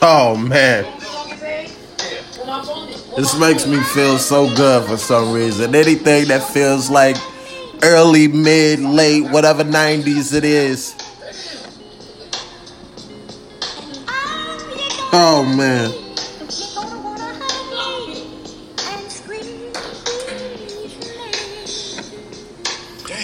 Oh man. This makes me feel so good for some reason. Anything that feels like early, mid, late, whatever 90s it is. Oh man.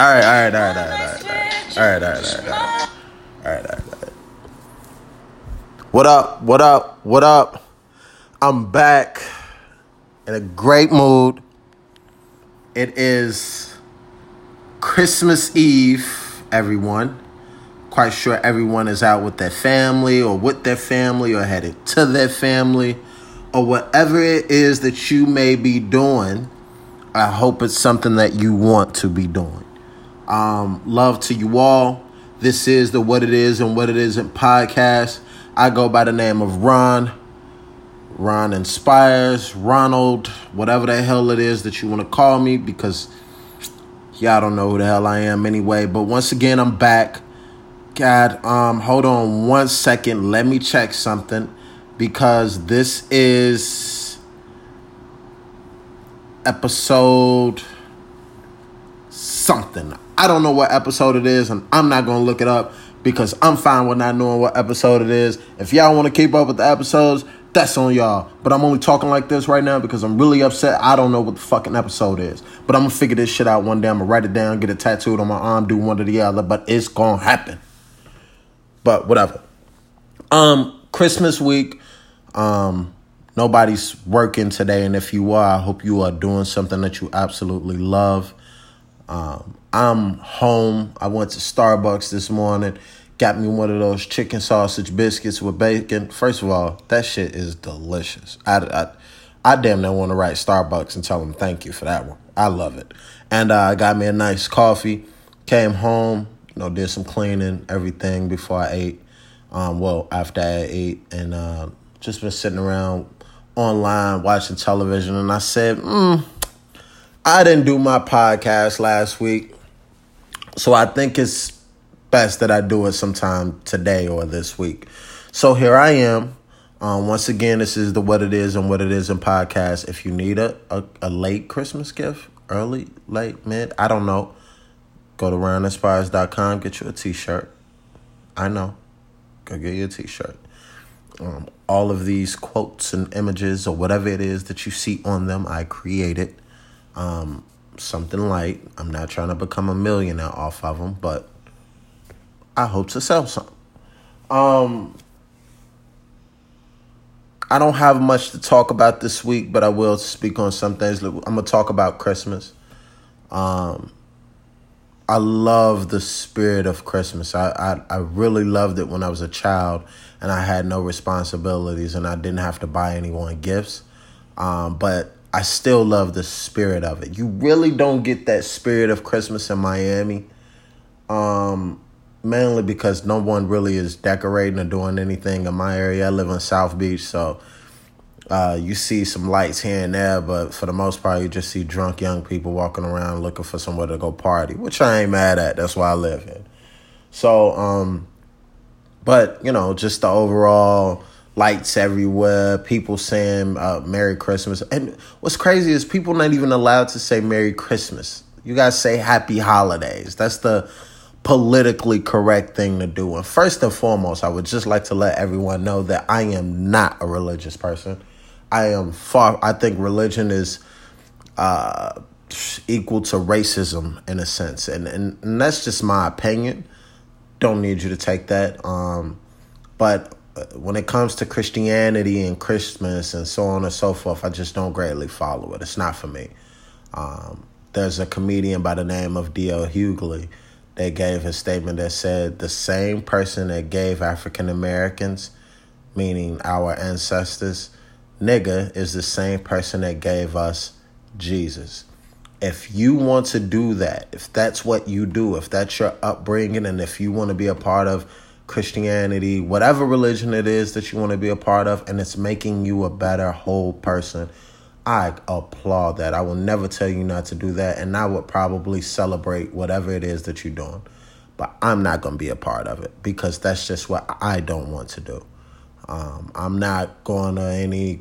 Oh, all right, all right, all right, all right, all right, all right, all right, all right, all right, all right, all right. What up? What up? What up? I'm back in a great mood. It is Christmas Eve, everyone. Quite sure everyone is out with their family or with their family or headed to their family or whatever it is that you may be doing. I hope it's something that you want to be doing. Um, love to you all. This is the What It Is and What It Isn't podcast. I go by the name of Ron. Ron Inspires, Ronald, whatever the hell it is that you want to call me, because y'all don't know who the hell I am anyway. But once again, I'm back. God, um, hold on one second. Let me check something because this is episode something. I don't know what episode it is, and I'm not gonna look it up because I'm fine with not knowing what episode it is. If y'all want to keep up with the episodes, that's on y'all. But I'm only talking like this right now because I'm really upset. I don't know what the fucking episode is. But I'm gonna figure this shit out one day. I'm gonna write it down, get it tattooed on my arm, do one or the other. But it's gonna happen. But whatever. Um, Christmas week. Um, nobody's working today, and if you are, I hope you are doing something that you absolutely love. Um, I'm home. I went to Starbucks this morning, got me one of those chicken sausage biscuits with bacon. First of all, that shit is delicious. I, I, I damn near want to write Starbucks and tell them thank you for that one. I love it. And uh, I got me a nice coffee. Came home, you know, did some cleaning, everything before I ate. Um, well, after I ate, and uh, just been sitting around online watching television, and I said, hmm. I didn't do my podcast last week, so I think it's best that I do it sometime today or this week. So here I am. Um, once again, this is the What It Is and What It Isn't podcast. If you need a, a, a late Christmas gift, early, late, mid, I don't know, go to roninspires.com, get you a t shirt. I know. Go get you a t shirt. Um, all of these quotes and images or whatever it is that you see on them, I created um, something light. I'm not trying to become a millionaire off of them, but I hope to sell some. Um, I don't have much to talk about this week, but I will speak on some things. I'm gonna talk about Christmas. Um, I love the spirit of Christmas. I, I I really loved it when I was a child and I had no responsibilities and I didn't have to buy anyone gifts. Um, but I still love the spirit of it. You really don't get that spirit of Christmas in Miami. Um, mainly because no one really is decorating or doing anything in my area. I live in South Beach, so uh, you see some lights here and there, but for the most part, you just see drunk young people walking around looking for somewhere to go party, which I ain't mad at. That's why I live here. So, um, but you know, just the overall lights everywhere, people saying uh, Merry Christmas. And what's crazy is people not even allowed to say Merry Christmas. You guys say Happy Holidays. That's the politically correct thing to do. And first and foremost, I would just like to let everyone know that I am not a religious person. I am far, I think religion is uh, equal to racism in a sense. And, and, and that's just my opinion. Don't need you to take that. Um, but when it comes to Christianity and Christmas and so on and so forth, I just don't greatly follow it. It's not for me. Um, there's a comedian by the name of D.L. Hughley that gave a statement that said the same person that gave African Americans, meaning our ancestors, nigga, is the same person that gave us Jesus. If you want to do that, if that's what you do, if that's your upbringing, and if you want to be a part of Christianity, whatever religion it is that you want to be a part of, and it's making you a better whole person, I applaud that. I will never tell you not to do that, and I would probably celebrate whatever it is that you're doing. But I'm not going to be a part of it because that's just what I don't want to do. Um, I'm not going to any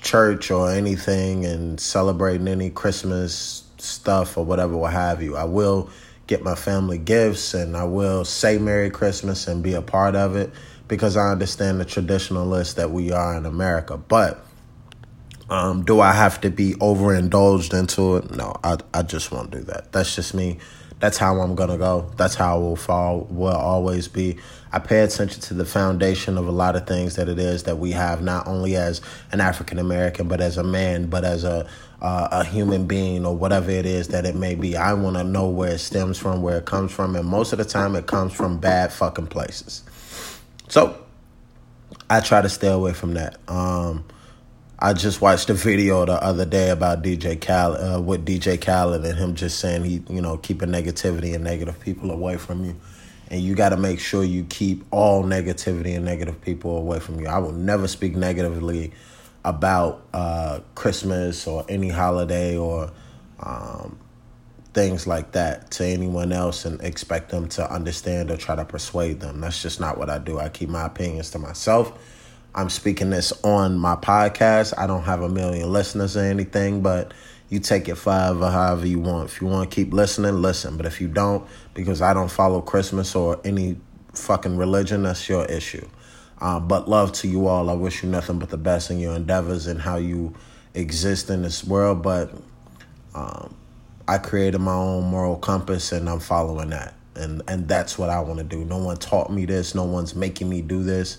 church or anything and celebrating any Christmas stuff or whatever, what have you. I will get my family gifts and I will say Merry Christmas and be a part of it because I understand the traditionalist that we are in America. But um, do I have to be overindulged into it? No, I, I just won't do that. That's just me. That's how I'm gonna go. That's how I will fall. Will always be. I pay attention to the foundation of a lot of things that it is that we have, not only as an African American, but as a man, but as a uh, a human being or whatever it is that it may be. I want to know where it stems from, where it comes from, and most of the time it comes from bad fucking places. So I try to stay away from that. Um, I just watched a video the other day about DJ Khaled, uh, with DJ Khaled and him just saying he, you know, keeping negativity and negative people away from you. And you got to make sure you keep all negativity and negative people away from you. I will never speak negatively about uh, Christmas or any holiday or um, things like that to anyone else and expect them to understand or try to persuade them. That's just not what I do. I keep my opinions to myself I'm speaking this on my podcast. I don't have a million listeners or anything, but you take it five or however you want. If you want to keep listening, listen. But if you don't, because I don't follow Christmas or any fucking religion, that's your issue. Uh, but love to you all. I wish you nothing but the best in your endeavors and how you exist in this world. But um, I created my own moral compass and I'm following that. And, and that's what I want to do. No one taught me this. No one's making me do this.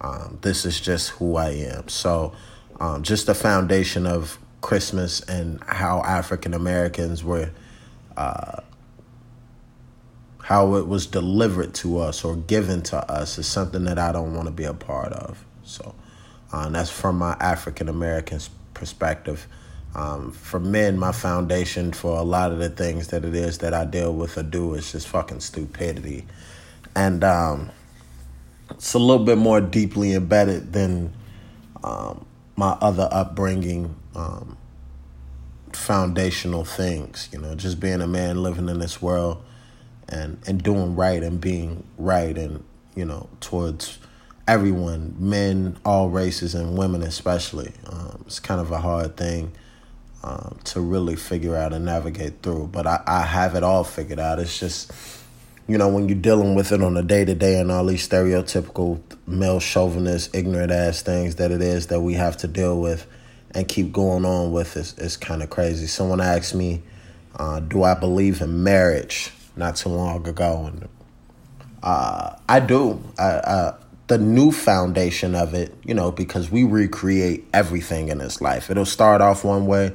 Um, this is just who I am. So, um, just the foundation of Christmas and how African Americans were, uh, how it was delivered to us or given to us is something that I don't want to be a part of. So, uh, that's from my African American perspective. Um, for men, my foundation for a lot of the things that it is that I deal with or do is just fucking stupidity. And um, it's a little bit more deeply embedded than um, my other upbringing um, foundational things you know just being a man living in this world and and doing right and being right and you know towards everyone men all races and women especially um, it's kind of a hard thing um, to really figure out and navigate through but I, I have it all figured out. It's just you know, when you're dealing with it on a day to day and all these stereotypical male chauvinist, ignorant ass things that it is that we have to deal with and keep going on with is kind of crazy. Someone asked me, uh, Do I believe in marriage not too long ago? And uh, I do. I, the new foundation of it, you know, because we recreate everything in this life. It'll start off one way,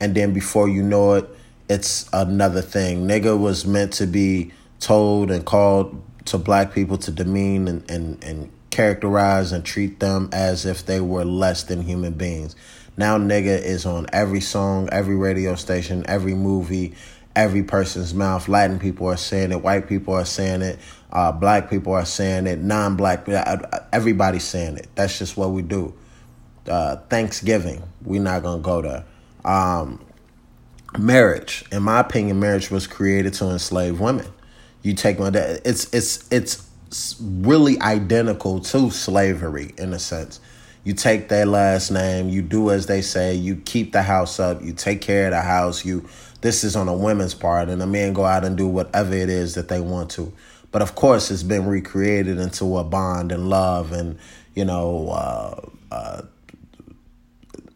and then before you know it, it's another thing. Nigga was meant to be told and called to black people to demean and, and, and characterize and treat them as if they were less than human beings. Now, nigga is on every song, every radio station, every movie, every person's mouth. Latin people are saying it, white people are saying it, uh, black people are saying it, non black, uh, everybody's saying it. That's just what we do. Uh, Thanksgiving, we're not to go there. Um, marriage, in my opinion, marriage was created to enslave women. You take my dad. It's it's it's really identical to slavery in a sense. You take their last name, you do as they say, you keep the house up, you take care of the house. You this is on a women's part, and the men go out and do whatever it is that they want to. But of course, it's been recreated into a bond and love, and you know, uh, uh,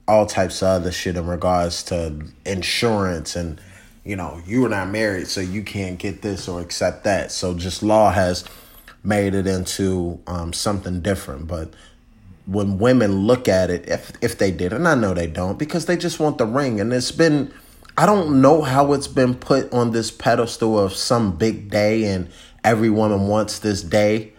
all types of other shit in regards to insurance and you know, you are not married, so you can't get this or accept that. So just law has made it into um, something different. But when women look at it, if if they did, and I know they don't, because they just want the ring, and it's been I don't know how it's been put on this pedestal of some big day and every woman wants this day,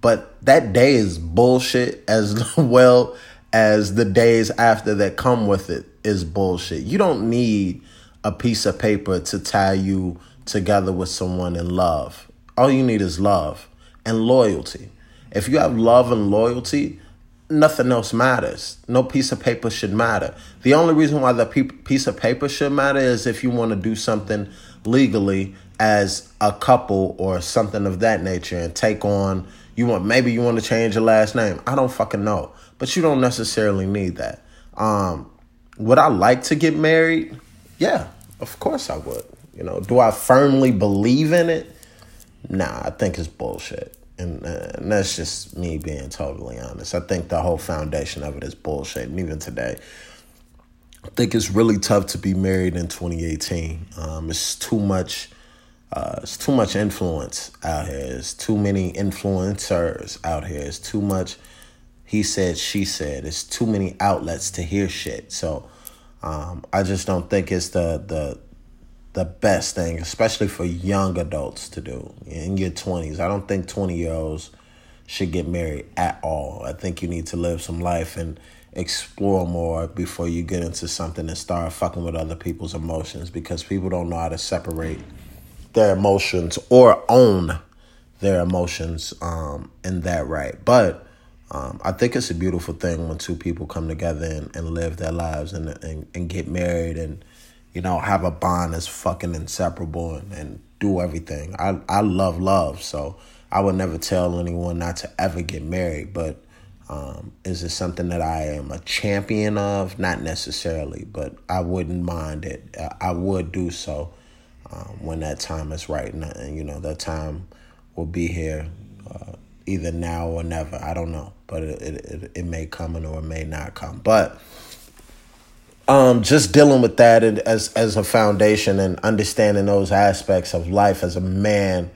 but that day is bullshit as well as the days after that come with it is bullshit. You don't need a piece of paper to tie you together with someone in love. All you need is love and loyalty. If you have love and loyalty, nothing else matters. No piece of paper should matter. The only reason why the piece of paper should matter is if you want to do something legally as a couple or something of that nature and take on you want maybe you want to change your last name. I don't fucking know. But you don't necessarily need that. Um would I like to get married? Yeah, of course I would. You know, do I firmly believe in it? Nah, I think it's bullshit. And, uh, and that's just me being totally honest. I think the whole foundation of it is bullshit. And even today, I think it's really tough to be married in 2018. Um, it's too much. Uh, it's too much influence out here. It's too many influencers out here. It's too much. He said, she said. It's too many outlets to hear shit. So um, I just don't think it's the the the best thing, especially for young adults to do in your 20s. I don't think 20 year olds should get married at all. I think you need to live some life and explore more before you get into something and start fucking with other people's emotions because people don't know how to separate their emotions or own their emotions um, in that right. But um, I think it's a beautiful thing when two people come together and, and live their lives and, and, and get married and you know, have a bond that's fucking inseparable and, and do everything. I, I love love, so I would never tell anyone not to ever get married, but um, is it something that I am a champion of? Not necessarily, but I wouldn't mind it. I would do so um, when that time is right, and, and, you know that time will be here, uh, either now or never. I don't know, but it, it it may come or it may not come. But um, just dealing with that as as a foundation and understanding those aspects of life as a man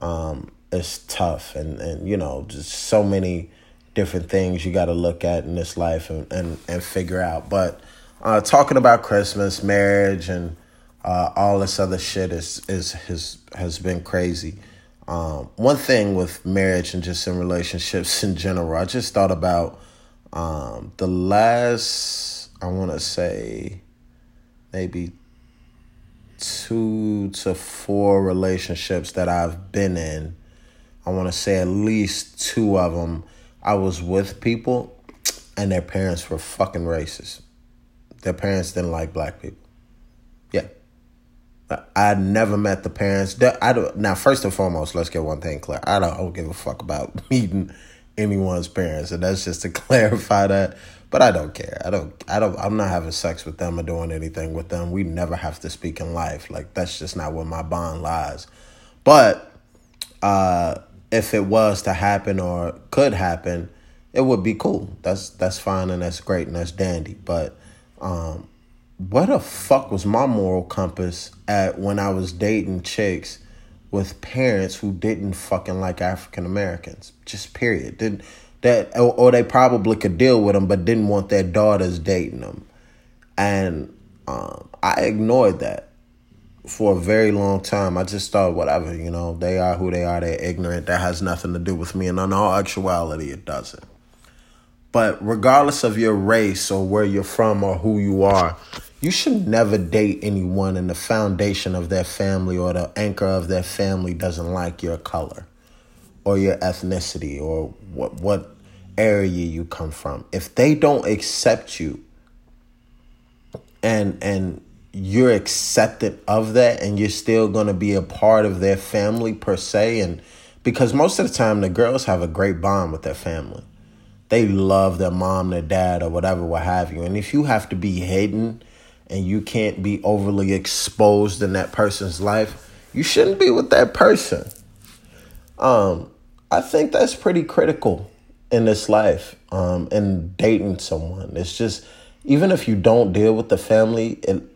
um, is tough and and you know just so many different things you got to look at in this life and and, and figure out but uh, talking about christmas marriage and uh, all this other shit is is has has been crazy um, one thing with marriage and just in relationships in general i just thought about um, the last I want to say maybe two to four relationships that I've been in. I want to say at least two of them. I was with people and their parents were fucking racist. Their parents didn't like black people. I never met the parents. I don't, now, first and foremost, let's get one thing clear. I don't, I don't give a fuck about meeting anyone's parents, and that's just to clarify that. But I don't care. I don't. I don't. I'm not having sex with them or doing anything with them. We never have to speak in life. Like that's just not where my bond lies. But uh, if it was to happen or could happen, it would be cool. That's that's fine and that's great and that's dandy. But um, where the fuck was my moral compass at when I was dating chicks with parents who didn't fucking like African Americans? Just period. Didn't that or, or, they probably could deal with them but didn't want their daughters dating them and um, i ignored that for a very long time. I just thought whatever you know they are who they are. They're ignorant. That has nothing to do with me. And in all actuality it doesn't. But regardless of your race or where you're from or who you are you should never date anyone and the foundation of their family or the anchor of their family doesn't like your color or your ethnicity or what what area you come from. If they don't accept you and and you're accepted of that and you're still going to be a part of their family per se and because most of the time the girls have a great bond with their family. They love their mom, their dad or whatever what have you. And if you have to be hidden and you can't be overly exposed in that person's life, you shouldn't be with that person. Um I think that's pretty critical in this life um, and dating someone. It's just even if you don't deal with the family and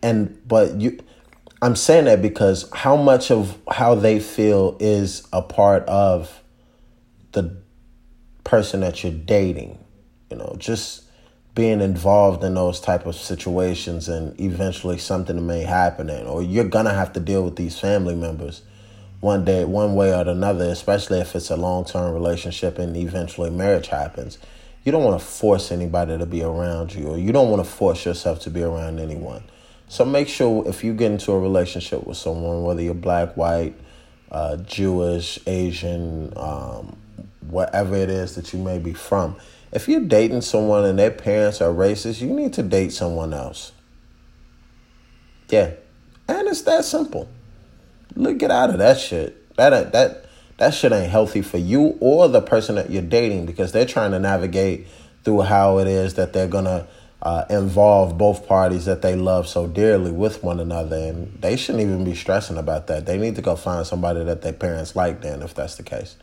and but you I'm saying that because how much of how they feel is a part of the person that you're dating. You know, just being involved in those type of situations and eventually something may happen or you're gonna have to deal with these family members one day one way or another especially if it's a long-term relationship and eventually marriage happens. You don't want to force anybody to be around you or you don't want to force yourself to be around anyone. So make sure if you get into a relationship with someone whether you're black white uh, jewish asian um, whatever it is that you may be from if you're dating someone and their parents are racist, you need to date someone else. Yeah. And it's that simple. Look, get out of that shit. That that that shit ain't healthy for you or the person that you're dating because they're trying to navigate through how it is that they're gonna uh, involve both parties that they love so dearly with one another, and they shouldn't even be stressing about that. They need to go find somebody that their parents like, then, if that's the case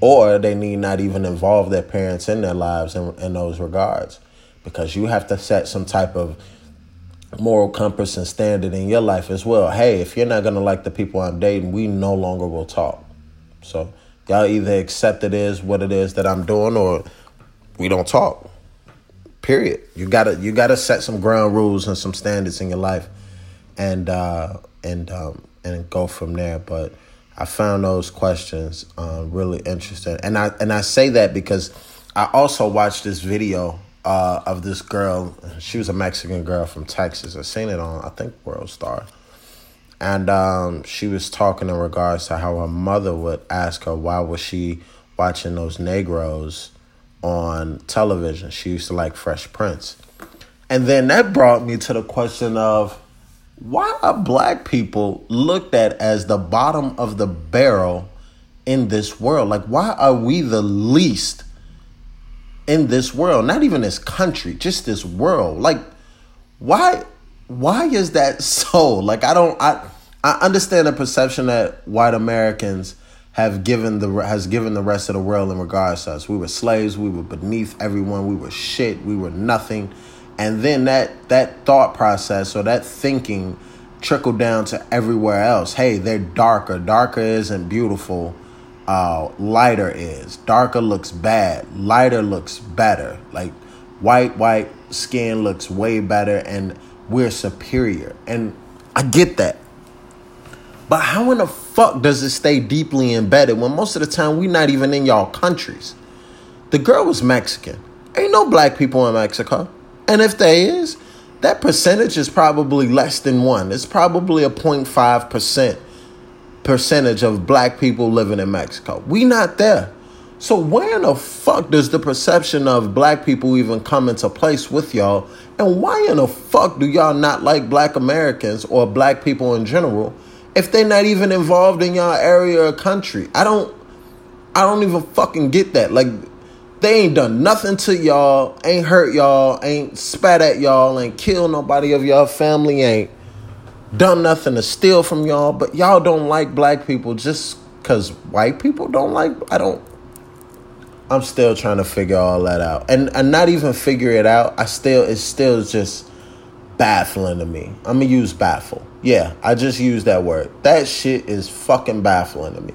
or they need not even involve their parents in their lives in, in those regards because you have to set some type of moral compass and standard in your life as well. Hey, if you're not going to like the people I'm dating, we no longer will talk. So y'all either accept it is what it is that I'm doing or we don't talk. Period. You gotta you gotta set some ground rules and some standards in your life and uh and um and go from there. But I found those questions uh, really interesting, and I and I say that because I also watched this video uh, of this girl. She was a Mexican girl from Texas. I seen it on I think World Star, and um, she was talking in regards to how her mother would ask her why was she watching those Negroes on television. She used to like Fresh Prince, and then that brought me to the question of why are black people looked at as the bottom of the barrel in this world? Like, why are we the least in this world? Not even this country, just this world. Like, why? Why is that so? Like, I don't. I I understand the perception that white Americans have given the has given the rest of the world in regards to us. We were slaves. We were beneath everyone. We were shit. We were nothing and then that that thought process or that thinking trickled down to everywhere else. Hey they're darker. Darker isn't beautiful. Uh, lighter is. Darker looks bad. Lighter looks better. Like white white skin looks way better and we're superior. And i get that. But how in the fuck does it stay deeply embedded when most of the time we're not even in y'all countries? The girl was mexican. Ain't no black people in mexico and if there is, that percentage is probably less than one. It's probably a 0.5% percentage of black people living in Mexico. We not there. So where in the fuck does the perception of black people even come into place with y'all? And why in the fuck do y'all not like black Americans or black people in general if they're not even involved in y'all area or country? I don't I don't even fucking get that. Like they ain't done nothing to y'all, ain't hurt y'all, ain't spat at y'all, ain't killed nobody of y'all family, ain't done nothing to steal from y'all, but y'all don't like black people just because white people don't like, I don't, I'm still trying to figure all that out. And, and not even figure it out, I still, it's still just baffling to me. I'm gonna use baffle. Yeah, I just use that word. That shit is fucking baffling to me.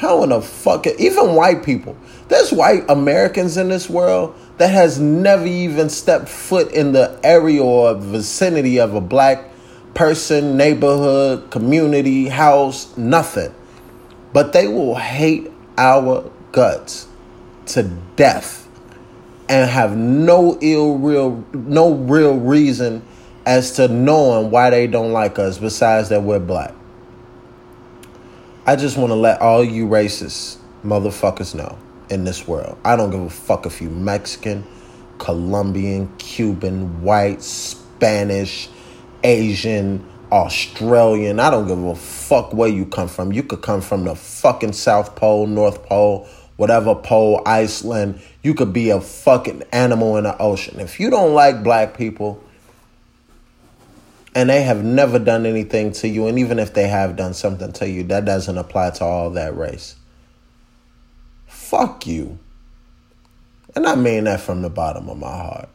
How in the fuck, even white people, there's white Americans in this world that has never even stepped foot in the area or vicinity of a black person, neighborhood, community, house, nothing. But they will hate our guts to death and have no ill real no real reason as to knowing why they don't like us besides that we're black. I just want to let all you racist motherfuckers know in this world. I don't give a fuck if you Mexican, Colombian, Cuban, white, Spanish, Asian, Australian. I don't give a fuck where you come from. You could come from the fucking South Pole, North Pole, whatever pole, Iceland. You could be a fucking animal in the ocean. If you don't like black people and they have never done anything to you, and even if they have done something to you, that doesn't apply to all that race fuck you. And I mean that from the bottom of my heart.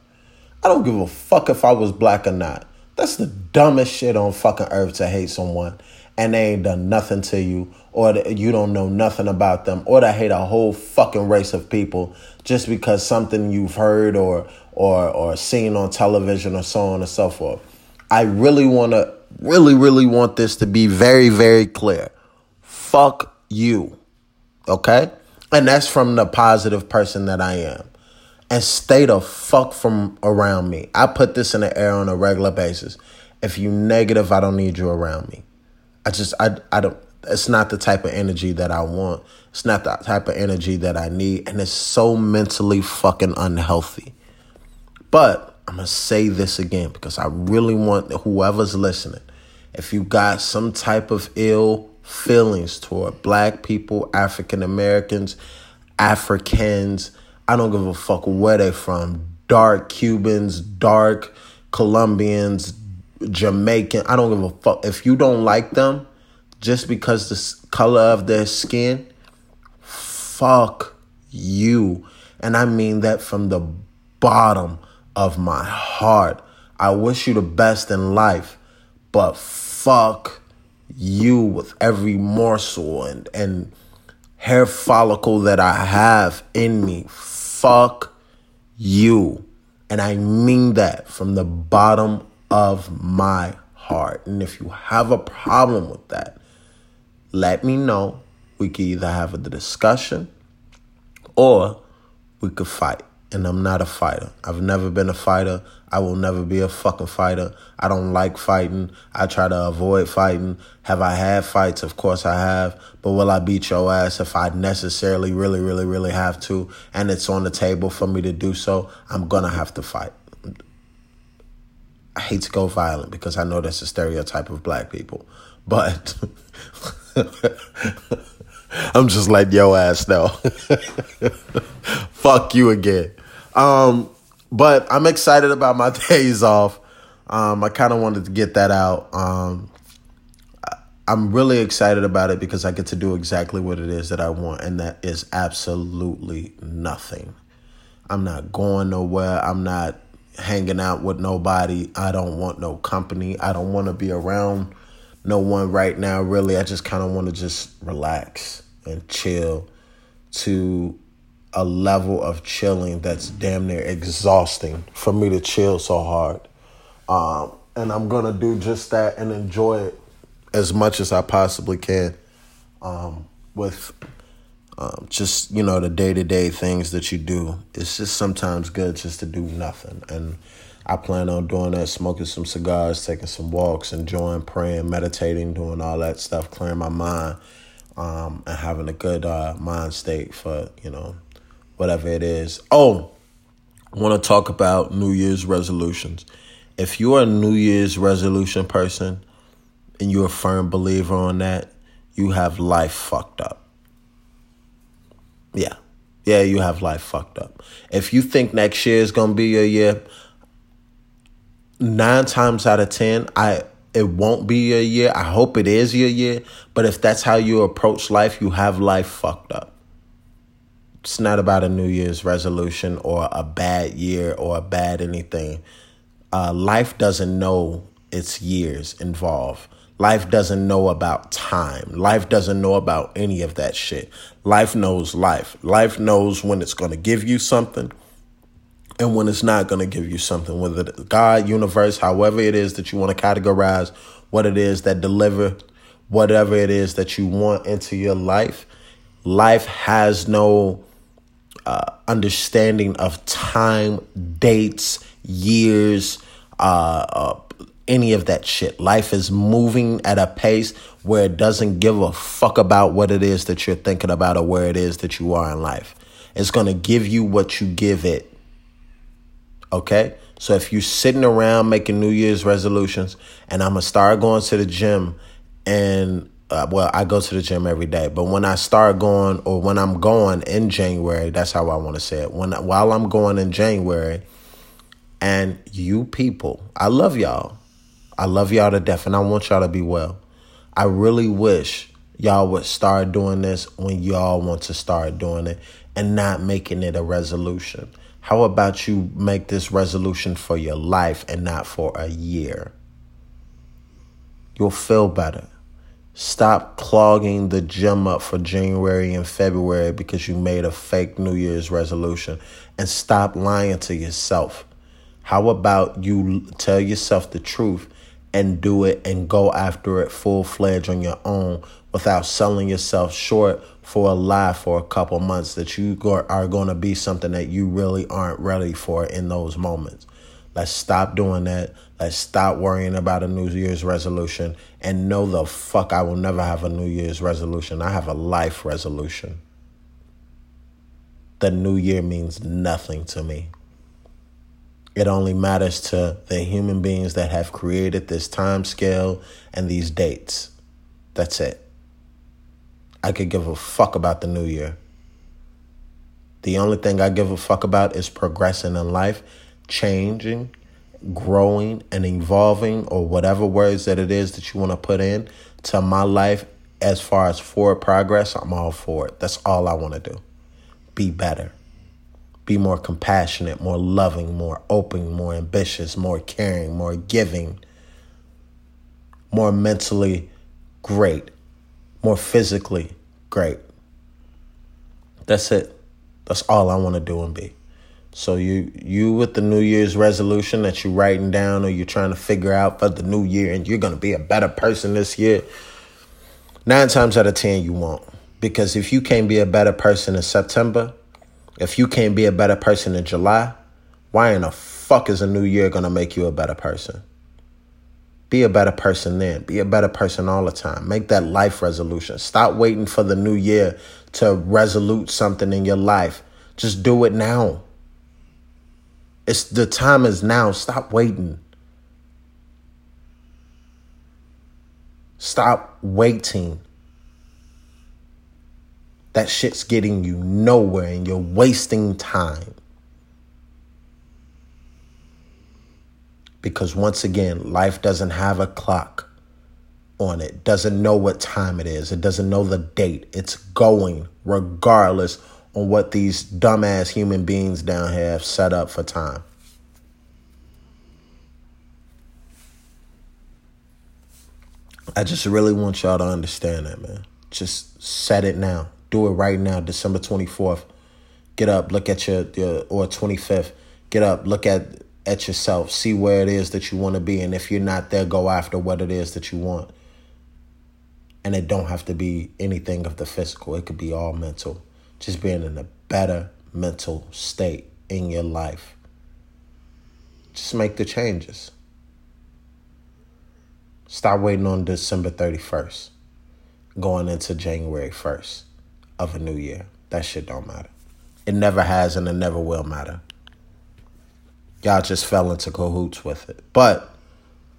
I don't give a fuck if I was black or not. That's the dumbest shit on fucking earth to hate someone. and they ain't done nothing to you or you don't know nothing about them or to hate a whole fucking race of people just because something you've heard or or or seen on television or so on and so forth. I really want to really really want this to be very very clear. Fuck you. Okay? And that's from the positive person that I am. And stay the fuck from around me. I put this in the air on a regular basis. If you negative, I don't need you around me. I just I I don't it's not the type of energy that I want. It's not the type of energy that I need. And it's so mentally fucking unhealthy. But I'm going to say this again because I really want whoever's listening, if you got some type of ill feelings toward black people, African Americans, Africans, I don't give a fuck where they from, dark Cubans, dark Colombians, Jamaican, I don't give a fuck. If you don't like them, just because the color of their skin, fuck you. And I mean that from the bottom of my heart. I wish you the best in life, but fuck you with every morsel and, and hair follicle that I have in me. Fuck you. And I mean that from the bottom of my heart. And if you have a problem with that, let me know. We could either have a discussion or we could fight. And I'm not a fighter. I've never been a fighter. I will never be a fucking fighter. I don't like fighting. I try to avoid fighting. Have I had fights? Of course I have. But will I beat your ass if I necessarily, really, really, really have to? And it's on the table for me to do so. I'm to have to fight. I hate to go violent because I know that's a stereotype of black people. But I'm just like yo ass though. Fuck you again. Um, but I'm excited about my days off. Um, I kind of wanted to get that out. Um, I'm really excited about it because I get to do exactly what it is that I want, and that is absolutely nothing. I'm not going nowhere. I'm not hanging out with nobody. I don't want no company. I don't want to be around no one right now, really. I just kind of want to just relax and chill to a level of chilling that's damn near exhausting for me to chill so hard. Um, and I'm to do just that and enjoy it as much as I possibly can um, with um, just, you know, the day to day things that you do. It's just sometimes good just to do nothing. And I plan on doing that, smoking some cigars, taking some walks, enjoying praying, meditating, doing all that stuff, clearing my mind, um, and having a good uh, mind state for, you know, whatever it is. Oh, want to talk about New Year's resolutions. If you're a New Year's resolution person and you're a firm believer on that, you have life fucked up. Yeah. Yeah, you have life fucked up. If you think next year is going to be your year, nine times out of ten, I it won't be your year. I hope it is your year. But if that's how you approach life, you have life fucked up. It's not about a New Year's resolution or a bad year or a bad anything. Uh, life doesn't know its years involved. Life doesn't know about time. Life doesn't know about any of that shit. Life knows life. Life knows when it's going to give you something and when it's not going to give you something, whether God, universe, however it is that you want to categorize what it is that deliver whatever it is that you want into your life, life has no uh, understanding of time, dates, years, uh, uh, any of that shit. Life is moving at a pace where it doesn't give a fuck about what it is that you're thinking about or where it is that you are in life. It's going to give you what you give it. Okay? So if you're sitting around making New Year's resolutions, and I'm gonna start going to the gym, and uh, well, I go to the gym every day, but when I start going, or when I'm going in January, that's how I want to say it. When while I'm going in January, and you people, I love y'all. I love y'all to death, and I want y'all to be well. I really wish y'all would start doing this when y'all want to start doing it, and not making it a resolution. How about you make this resolution for your life and not for a year? You'll feel better. Stop clogging the gym up for January and February because you made a fake New Year's resolution. And stop lying to yourself. How about you tell yourself the truth and do it and go after it full fledged on your own without selling yourself short for a lie for a couple months that you are going to be something that you really aren't ready for in those moments. Let's stop doing that. Let's stop worrying about a New Year's resolution and know the fuck I will never have a New Year's resolution. I have a life resolution. The new year means nothing to me. It only matters to the human beings that have created this time scale and these dates. That's it. I could give a fuck about the new year. The only thing I give a fuck about is progressing in life, changing, growing, and evolving, or whatever words that it is that you want to put in to my life as far as forward progress. I'm all for it. That's all I want to do. Be better. Be more compassionate, more loving, more open, more ambitious, more caring, more giving, more mentally great more physically great. That's it. That's all I want to do and be. So you you with the New Year's resolution that you're writing down or you're trying to figure out for the new year and you're gonna be a better person this year. Nine times out of ten you won't. Because if you can't be a better person in September, if you can't be a better person in July, why in the fuck is a new year gonna make you a better person? Be a better person then. Be a better person all the time. Make that life resolution. Stop waiting for the new year to resolute something in your life. Just do it now. It's the time is now. Stop waiting. Stop waiting. That shit's getting you nowhere and you're wasting time. because once again, life doesn't have a clock on it, doesn't know what time it is, it doesn't know the date. It's going regardless on what these dumbass human beings down here have set up for time. I just really want y'all to understand that, man. Just set it now. Do it right now, December 24th. Get up, look at your, your or 25th. Get up, look at at yourself, see where it is that you want to be, and if you're not there, go after what it is that you want. And it don't have to be anything of the physical. It could be all mental. Just being in a better mental state in your life. Just make the changes. Stop waiting on December 31st, going into January 1st of a new year. That shit don't matter. It never has and it never will matter y'all just fell into cahoots with it. But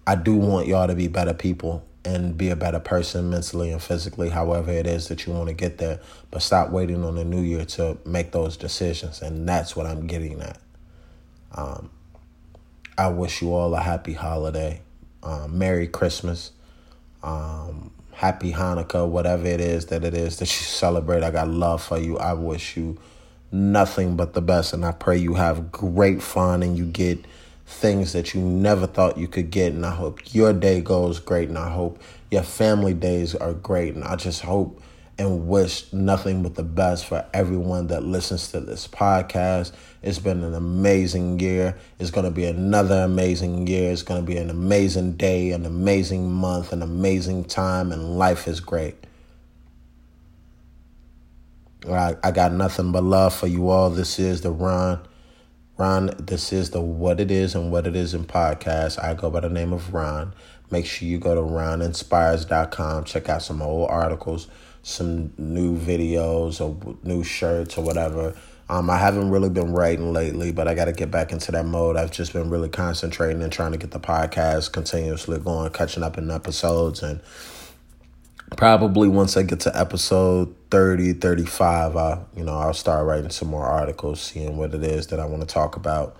I do want y'all to be better people and be a better person mentally and physically, however it is that you want to get there. But stop waiting on the new year to make those decisions. And that's what I'm getting at. Um, I wish you all a happy holiday. Um, Merry Christmas. Um, happy Hanukkah, whatever it is that it is that you celebrate. I got love for you. I wish you nothing but the best. And I pray you have great fun and you get things that you never thought you could get. And I hope your day goes great. And I hope your family days are great. And I just hope and wish nothing but the best for everyone that listens to this podcast. It's been an amazing year. It's going to be another amazing year. It's going to be an amazing day, an amazing month, an amazing time, and life is great. I, I got nothing but love for you all. This is the Ron. Ron, this is the What It Is and What It Isn't podcast. I go by the name of Ron. Make sure you go to roninspires.com. Check out some old articles, some new videos or new shirts or whatever. Um, I haven't really been writing lately, but I got to get back into that mode. I've just been really concentrating and trying to get the podcast continuously going, catching up in episodes and probably once I get to episode 30, 35, I, you know, I'll start writing some more articles, seeing what it is that I want to talk about.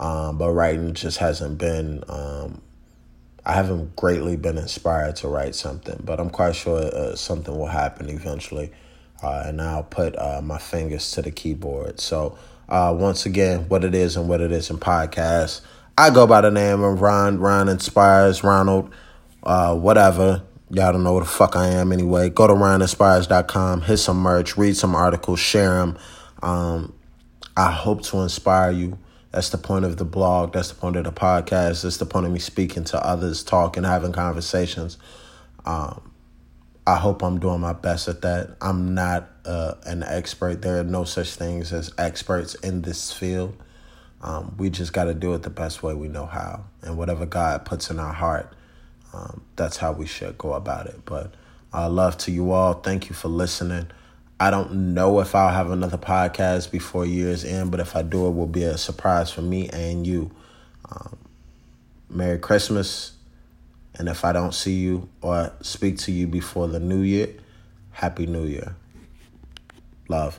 Um, but writing just hasn't been, um, I haven't greatly been inspired to write something, but I'm quite sure uh, something will happen eventually. Uh, and I'll put uh, my fingers to the keyboard. So, uh, once again, what it is and what it isn't podcasts. I go by the name of Ron, Ron Inspires, Ronald, uh, whatever Y'all don't know where the fuck I am anyway. Go to RonInspires.com, hit some merch, read some articles, share them. Um, I hope to inspire you. That's the point of the blog. That's the point of the podcast. That's the point of me speaking to others, talking, having conversations. Um, I hope I'm doing my best at that. I'm not uh, an expert. There are no such things as experts in this field. Um, we just got to do it the best way we know how. And whatever God puts in our heart, um, that's how we should go about it. But uh, love to you all. Thank you for listening. I don't know if I'll have another podcast before year's end, but if I do, it will be a surprise for me and you. Um, Merry Christmas. And if I don't see you or speak to you before the new year, Happy New Year. Love.